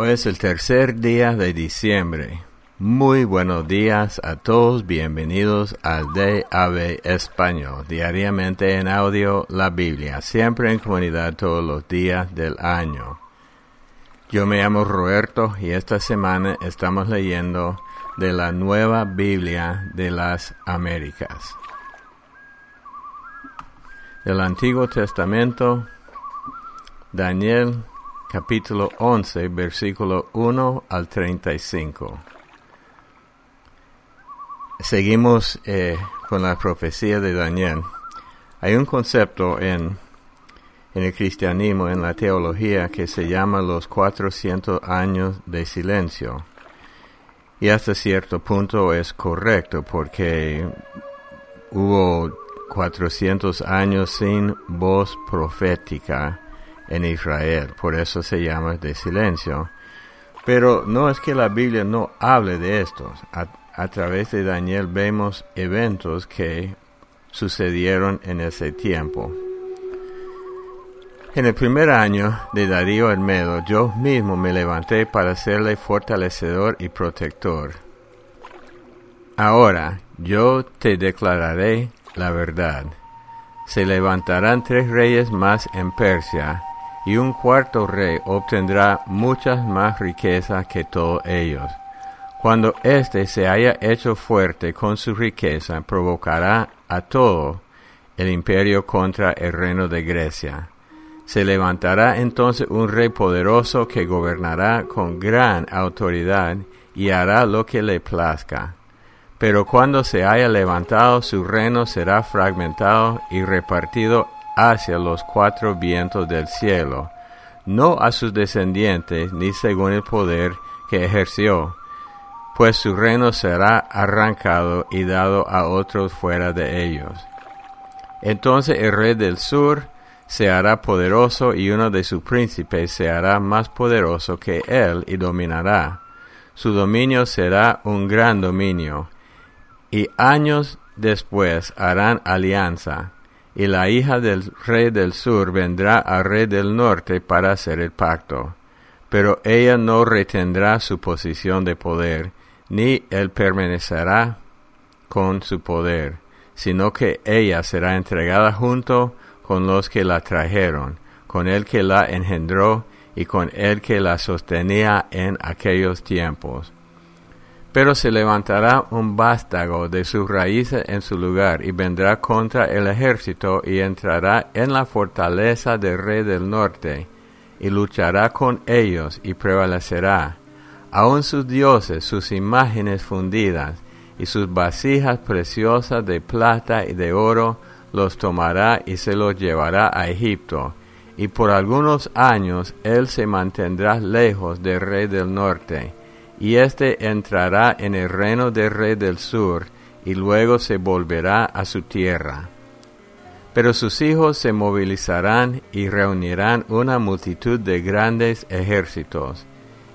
Hoy es el tercer día de diciembre. Muy buenos días a todos, bienvenidos al DAB Español, diariamente en audio la Biblia, siempre en comunidad todos los días del año. Yo me llamo Roberto y esta semana estamos leyendo de la nueva Biblia de las Américas. Del Antiguo Testamento, Daniel capítulo 11, versículo 1 al 35. Seguimos eh, con la profecía de Daniel. Hay un concepto en, en el cristianismo, en la teología, que se llama los 400 años de silencio. Y hasta cierto punto es correcto porque hubo 400 años sin voz profética en Israel, por eso se llama de silencio. Pero no es que la Biblia no hable de estos. A, a través de Daniel vemos eventos que sucedieron en ese tiempo. En el primer año de Darío el Medo, yo mismo me levanté para serle fortalecedor y protector. Ahora yo te declararé la verdad. Se levantarán tres reyes más en Persia, y un cuarto rey obtendrá muchas más riquezas que todos ellos. Cuando éste se haya hecho fuerte con su riqueza, provocará a todo el imperio contra el reino de Grecia. Se levantará entonces un rey poderoso que gobernará con gran autoridad y hará lo que le plazca. Pero cuando se haya levantado, su reino será fragmentado y repartido hacia los cuatro vientos del cielo, no a sus descendientes ni según el poder que ejerció, pues su reino será arrancado y dado a otros fuera de ellos. Entonces el rey del sur se hará poderoso y uno de sus príncipes se hará más poderoso que él y dominará. Su dominio será un gran dominio, y años después harán alianza y la hija del rey del sur vendrá al rey del norte para hacer el pacto. Pero ella no retendrá su posición de poder, ni él permanecerá con su poder, sino que ella será entregada junto con los que la trajeron, con el que la engendró y con el que la sostenía en aquellos tiempos pero se levantará un vástago de sus raíces en su lugar, y vendrá contra el ejército, y entrará en la fortaleza del rey del norte, y luchará con ellos, y prevalecerá. Aun sus dioses, sus imágenes fundidas, y sus vasijas preciosas de plata y de oro, los tomará y se los llevará a Egipto, y por algunos años él se mantendrá lejos del rey del norte, y éste entrará en el reino del rey del sur, y luego se volverá a su tierra. Pero sus hijos se movilizarán y reunirán una multitud de grandes ejércitos,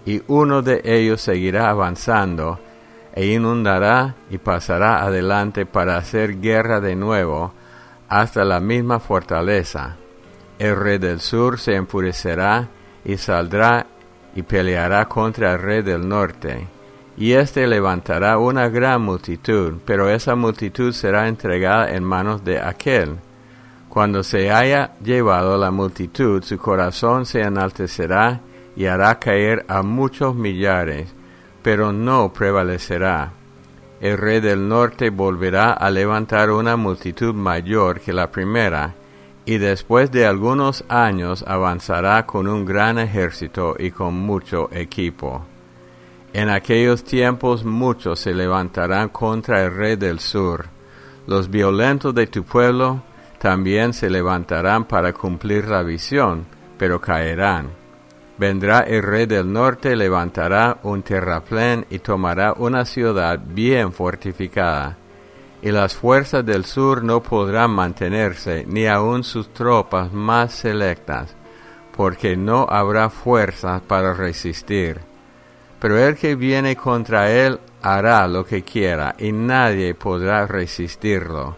y uno de ellos seguirá avanzando, e inundará y pasará adelante para hacer guerra de nuevo hasta la misma fortaleza. El rey del sur se enfurecerá y saldrá y peleará contra el rey del norte. Y éste levantará una gran multitud, pero esa multitud será entregada en manos de aquel. Cuando se haya llevado la multitud, su corazón se enaltecerá y hará caer a muchos millares, pero no prevalecerá. El rey del norte volverá a levantar una multitud mayor que la primera, y después de algunos años avanzará con un gran ejército y con mucho equipo. En aquellos tiempos muchos se levantarán contra el rey del sur. Los violentos de tu pueblo también se levantarán para cumplir la visión, pero caerán. Vendrá el rey del norte, levantará un terraplén y tomará una ciudad bien fortificada y las fuerzas del sur no podrán mantenerse, ni aun sus tropas más selectas, porque no habrá fuerzas para resistir. Pero el que viene contra él hará lo que quiera, y nadie podrá resistirlo,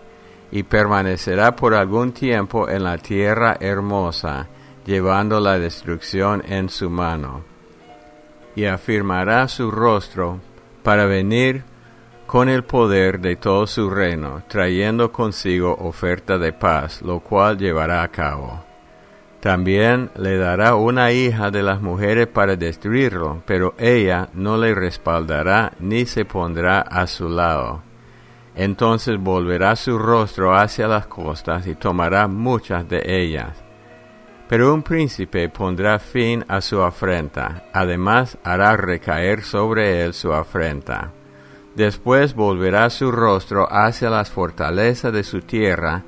y permanecerá por algún tiempo en la tierra hermosa, llevando la destrucción en su mano. y afirmará su rostro para venir con el poder de todo su reino, trayendo consigo oferta de paz, lo cual llevará a cabo. También le dará una hija de las mujeres para destruirlo, pero ella no le respaldará ni se pondrá a su lado. Entonces volverá su rostro hacia las costas y tomará muchas de ellas. Pero un príncipe pondrá fin a su afrenta, además hará recaer sobre él su afrenta. Después volverá su rostro hacia las fortalezas de su tierra,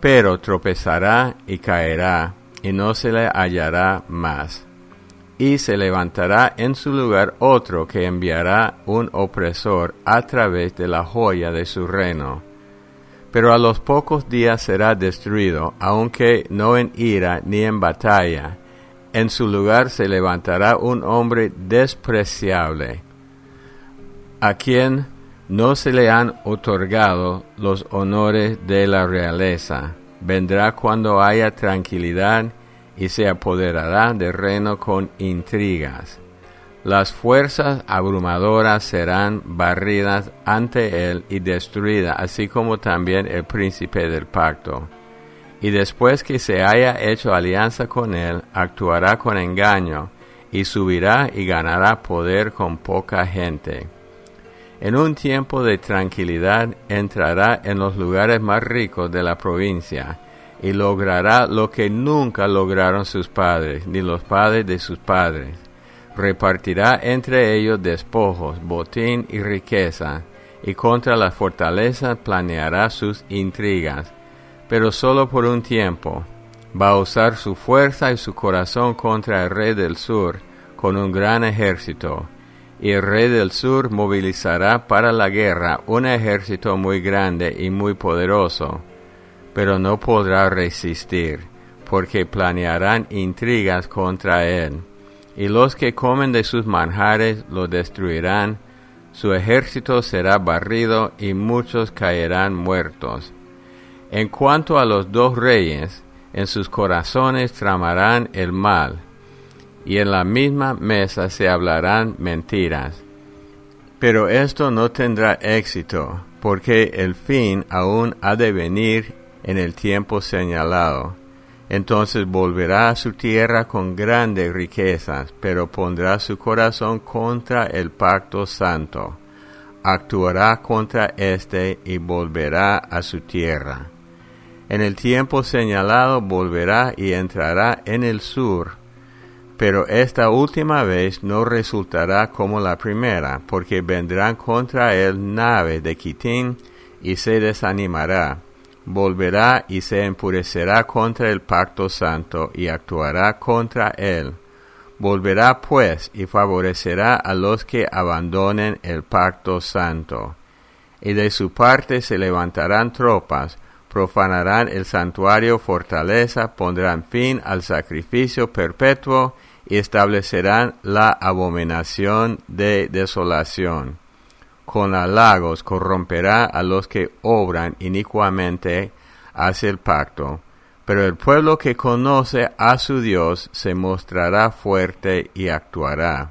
pero tropezará y caerá, y no se le hallará más. Y se levantará en su lugar otro que enviará un opresor a través de la joya de su reino. Pero a los pocos días será destruido, aunque no en ira ni en batalla. En su lugar se levantará un hombre despreciable, a quien no se le han otorgado los honores de la realeza vendrá cuando haya tranquilidad y se apoderará del reino con intrigas. Las fuerzas abrumadoras serán barridas ante él y destruidas, así como también el príncipe del pacto. Y después que se haya hecho alianza con él, actuará con engaño, y subirá y ganará poder con poca gente en un tiempo de tranquilidad entrará en los lugares más ricos de la provincia y logrará lo que nunca lograron sus padres, ni los padres de sus padres. Repartirá entre ellos despojos, botín y riqueza, y contra la fortaleza planeará sus intrigas, pero solo por un tiempo. Va a usar su fuerza y su corazón contra el rey del sur con un gran ejército el rey del sur movilizará para la guerra un ejército muy grande y muy poderoso, pero no podrá resistir, porque planearán intrigas contra él, y los que comen de sus manjares lo destruirán, su ejército será barrido y muchos caerán muertos. En cuanto a los dos reyes, en sus corazones tramarán el mal, y en la misma mesa se hablarán mentiras. Pero esto no tendrá éxito, porque el fin aún ha de venir en el tiempo señalado. Entonces volverá a su tierra con grandes riquezas, pero pondrá su corazón contra el pacto santo. Actuará contra éste y volverá a su tierra. En el tiempo señalado volverá y entrará en el sur, pero esta última vez no resultará como la primera, porque vendrán contra él nave de Quitín y se desanimará. Volverá y se empurecerá contra el pacto santo y actuará contra él. Volverá pues y favorecerá a los que abandonen el pacto santo. Y de su parte se levantarán tropas, profanarán el santuario fortaleza, pondrán fin al sacrificio perpetuo y establecerán la abominación de desolación. Con halagos corromperá a los que obran inicuamente hacia el pacto, pero el pueblo que conoce a su Dios se mostrará fuerte y actuará.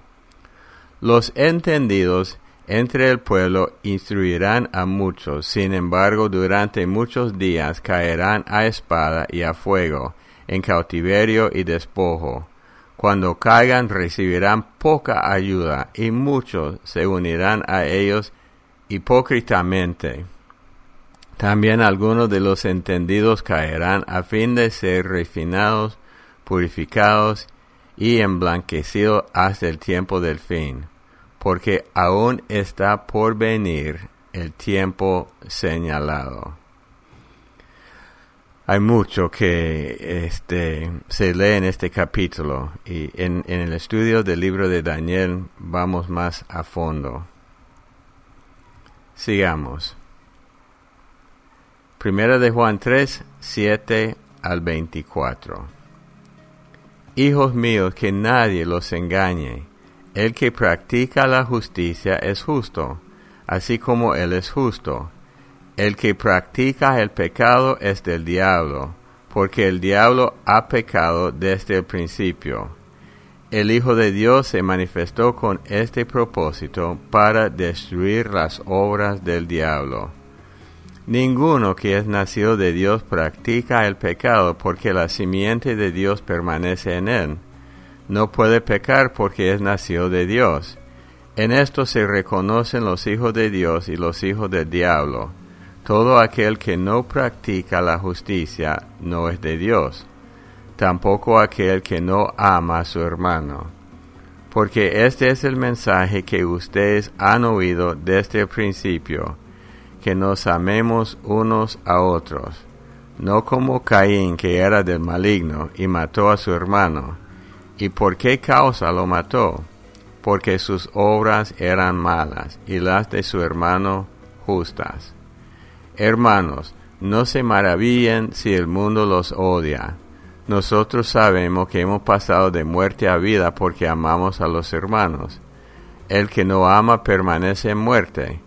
Los entendidos entre el pueblo instruirán a muchos, sin embargo durante muchos días caerán a espada y a fuego, en cautiverio y despojo. Cuando caigan recibirán poca ayuda y muchos se unirán a ellos hipócritamente. También algunos de los entendidos caerán a fin de ser refinados, purificados y emblanquecidos hasta el tiempo del fin porque aún está por venir el tiempo señalado. Hay mucho que este, se lee en este capítulo y en, el estudio del libro de Daniel vamos más a fondo. Sigamos. Primera de Juan 3, 7 al 24. Hijos míos, que nadie los engañe el que practica la justicia es justo, así como Él es justo. El que practica el pecado es del diablo, porque el diablo ha pecado desde el principio. el Hijo de Dios se manifestó con este propósito para destruir las obras del diablo. Ninguno que es nacido de Dios practica el pecado porque la simiente de Dios permanece en él. No puede pecar porque es nacido de Dios. En esto se reconocen los hijos de Dios y los hijos del diablo. Todo aquel que no practica la justicia no es de Dios, tampoco aquel que no ama a su hermano. Porque este es el mensaje que ustedes han oído desde el principio que nos amemos unos a otros, no como Caín que era del maligno y mató a su hermano. ¿Y por qué causa lo mató? Porque sus obras eran malas y las de su hermano justas. Hermanos, no se maravillen si el mundo los odia. Nosotros sabemos que hemos pasado de muerte a vida porque amamos a los hermanos. El que no ama permanece en muerte.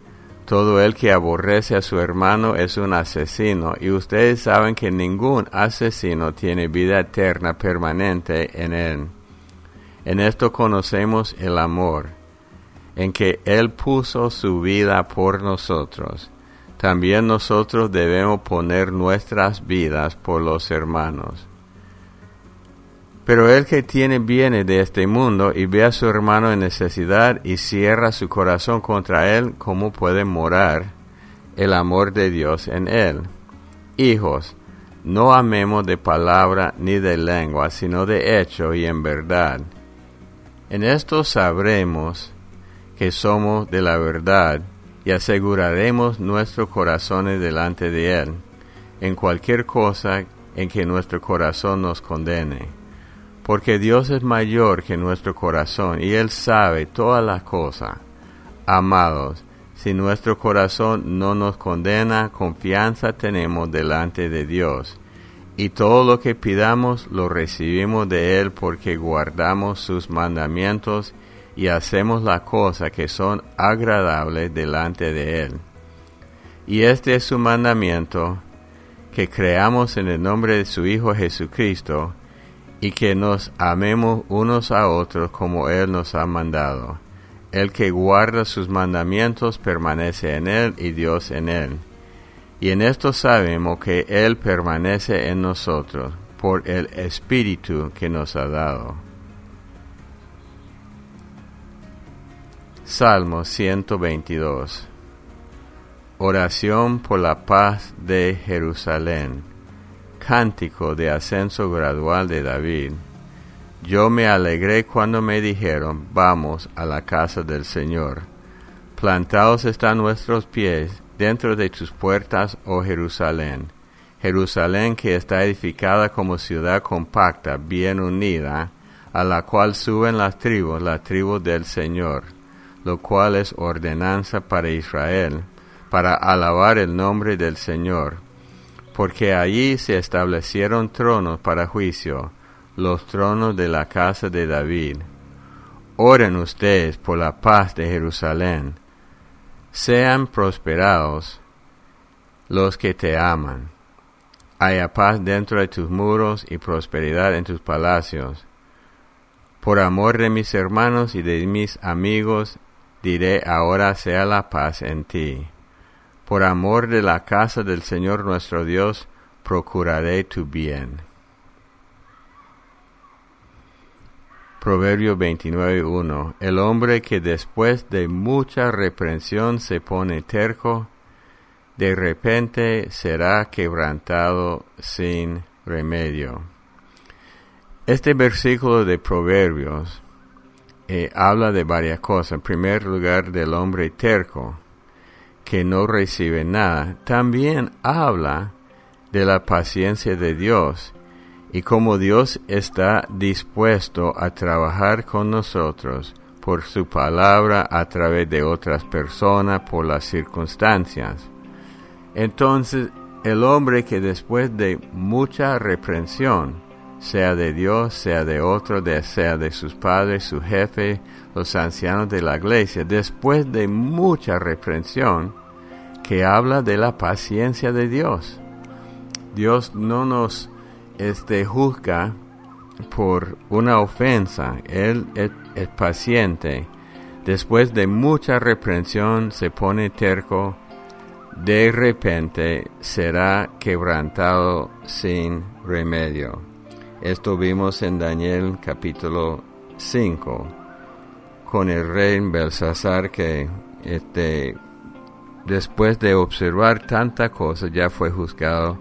Todo el que aborrece a su hermano es un asesino, y ustedes saben que ningún asesino tiene vida eterna permanente en él. En esto conocemos el amor, en que Él puso su vida por nosotros. También nosotros debemos poner nuestras vidas por los hermanos. Pero el que tiene bienes de este mundo y ve a su hermano en necesidad y cierra su corazón contra él, ¿cómo puede morar el amor de Dios en él? Hijos, no amemos de palabra ni de lengua, sino de hecho y en verdad. En esto sabremos que somos de la verdad y aseguraremos nuestros corazones delante de Él, en cualquier cosa en que nuestro corazón nos condene porque Dios es mayor que nuestro corazón y Él sabe todas las cosas. Amados, si nuestro corazón no nos condena, confianza tenemos delante de Dios. Y todo lo que pidamos lo recibimos de Él porque guardamos sus mandamientos y hacemos las cosas que son agradables delante de Él. Y este es su mandamiento, que creamos en el nombre de su Hijo Jesucristo, y que nos amemos unos a otros como Él nos ha mandado. El que guarda sus mandamientos permanece en Él y Dios en Él. Y en esto sabemos que Él permanece en nosotros por el Espíritu que nos ha dado. Salmo 122 Oración por la paz de Jerusalén cántico de ascenso gradual de David. Yo me alegré cuando me dijeron, vamos a la casa del Señor. Plantados están nuestros pies dentro de tus puertas, oh Jerusalén. Jerusalén que está edificada como ciudad compacta, bien unida, a la cual suben las tribus, la tribu del Señor, lo cual es ordenanza para Israel, para alabar el nombre del Señor porque allí se establecieron tronos para juicio, los tronos de la casa de David. Oren ustedes por la paz de Jerusalén. Sean prosperados los que te aman. Haya paz dentro de tus muros y prosperidad en tus palacios. Por amor de mis hermanos y de mis amigos, diré ahora sea la paz en ti. Por amor de la casa del Señor nuestro Dios, procuraré tu bien. Proverbio 29.1 El hombre que después de mucha reprensión se pone terco, de repente será quebrantado sin remedio. Este versículo de Proverbios eh, habla de varias cosas. En primer lugar, del hombre terco que no recibe nada, también habla de la paciencia de Dios y cómo Dios está dispuesto a trabajar con nosotros por su palabra a través de otras personas, por las circunstancias. Entonces, el hombre que después de mucha reprensión, sea de Dios, sea de otro, sea de sus padres, su jefe, los ancianos de la iglesia, después de mucha reprensión, que habla de la paciencia de Dios. Dios no nos este, juzga por una ofensa. Él es, es paciente. Después de mucha reprensión se pone terco. De repente será quebrantado sin remedio. Esto vimos en Daniel capítulo 5 con el rey Belsasar que este, después de observar tanta cosa ya fue juzgado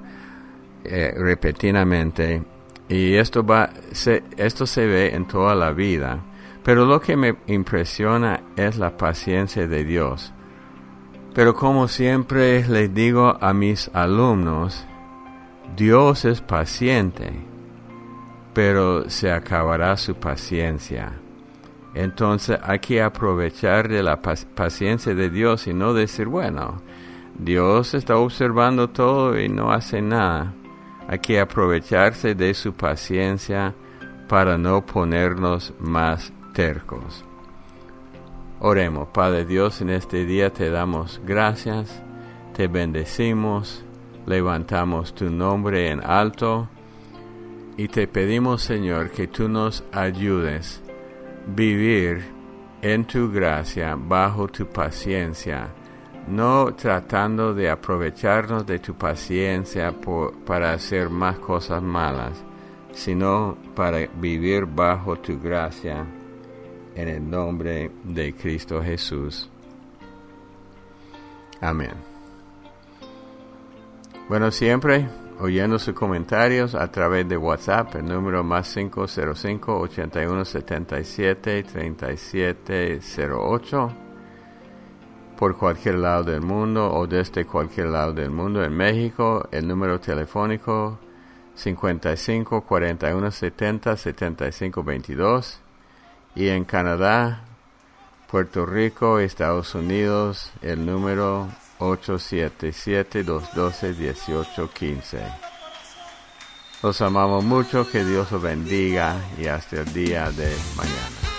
eh, repetidamente y esto va se, esto se ve en toda la vida. Pero lo que me impresiona es la paciencia de Dios. Pero como siempre les digo a mis alumnos Dios es paciente pero se acabará su paciencia entonces hay que aprovechar de la paciencia de Dios y no decir, bueno, Dios está observando todo y no hace nada. Hay que aprovecharse de su paciencia para no ponernos más tercos. Oremos, Padre Dios, en este día te damos gracias, te bendecimos, levantamos tu nombre en alto y te pedimos, Señor, que tú nos ayudes vivir en tu gracia bajo tu paciencia, no tratando de aprovecharnos de tu paciencia para hacer más cosas malas, sino para vivir bajo tu gracia en el nombre de Cristo Jesús. Amén. Bueno, siempre oyendo sus comentarios a través de WhatsApp, el número más 505-8177-3708, por cualquier lado del mundo o desde cualquier lado del mundo. En México, el número telefónico 55 41 70 75 22 y en Canadá, Puerto Rico, Estados Unidos, el número 877-212-1815. Los amamos mucho, que Dios os bendiga y hasta el día de mañana.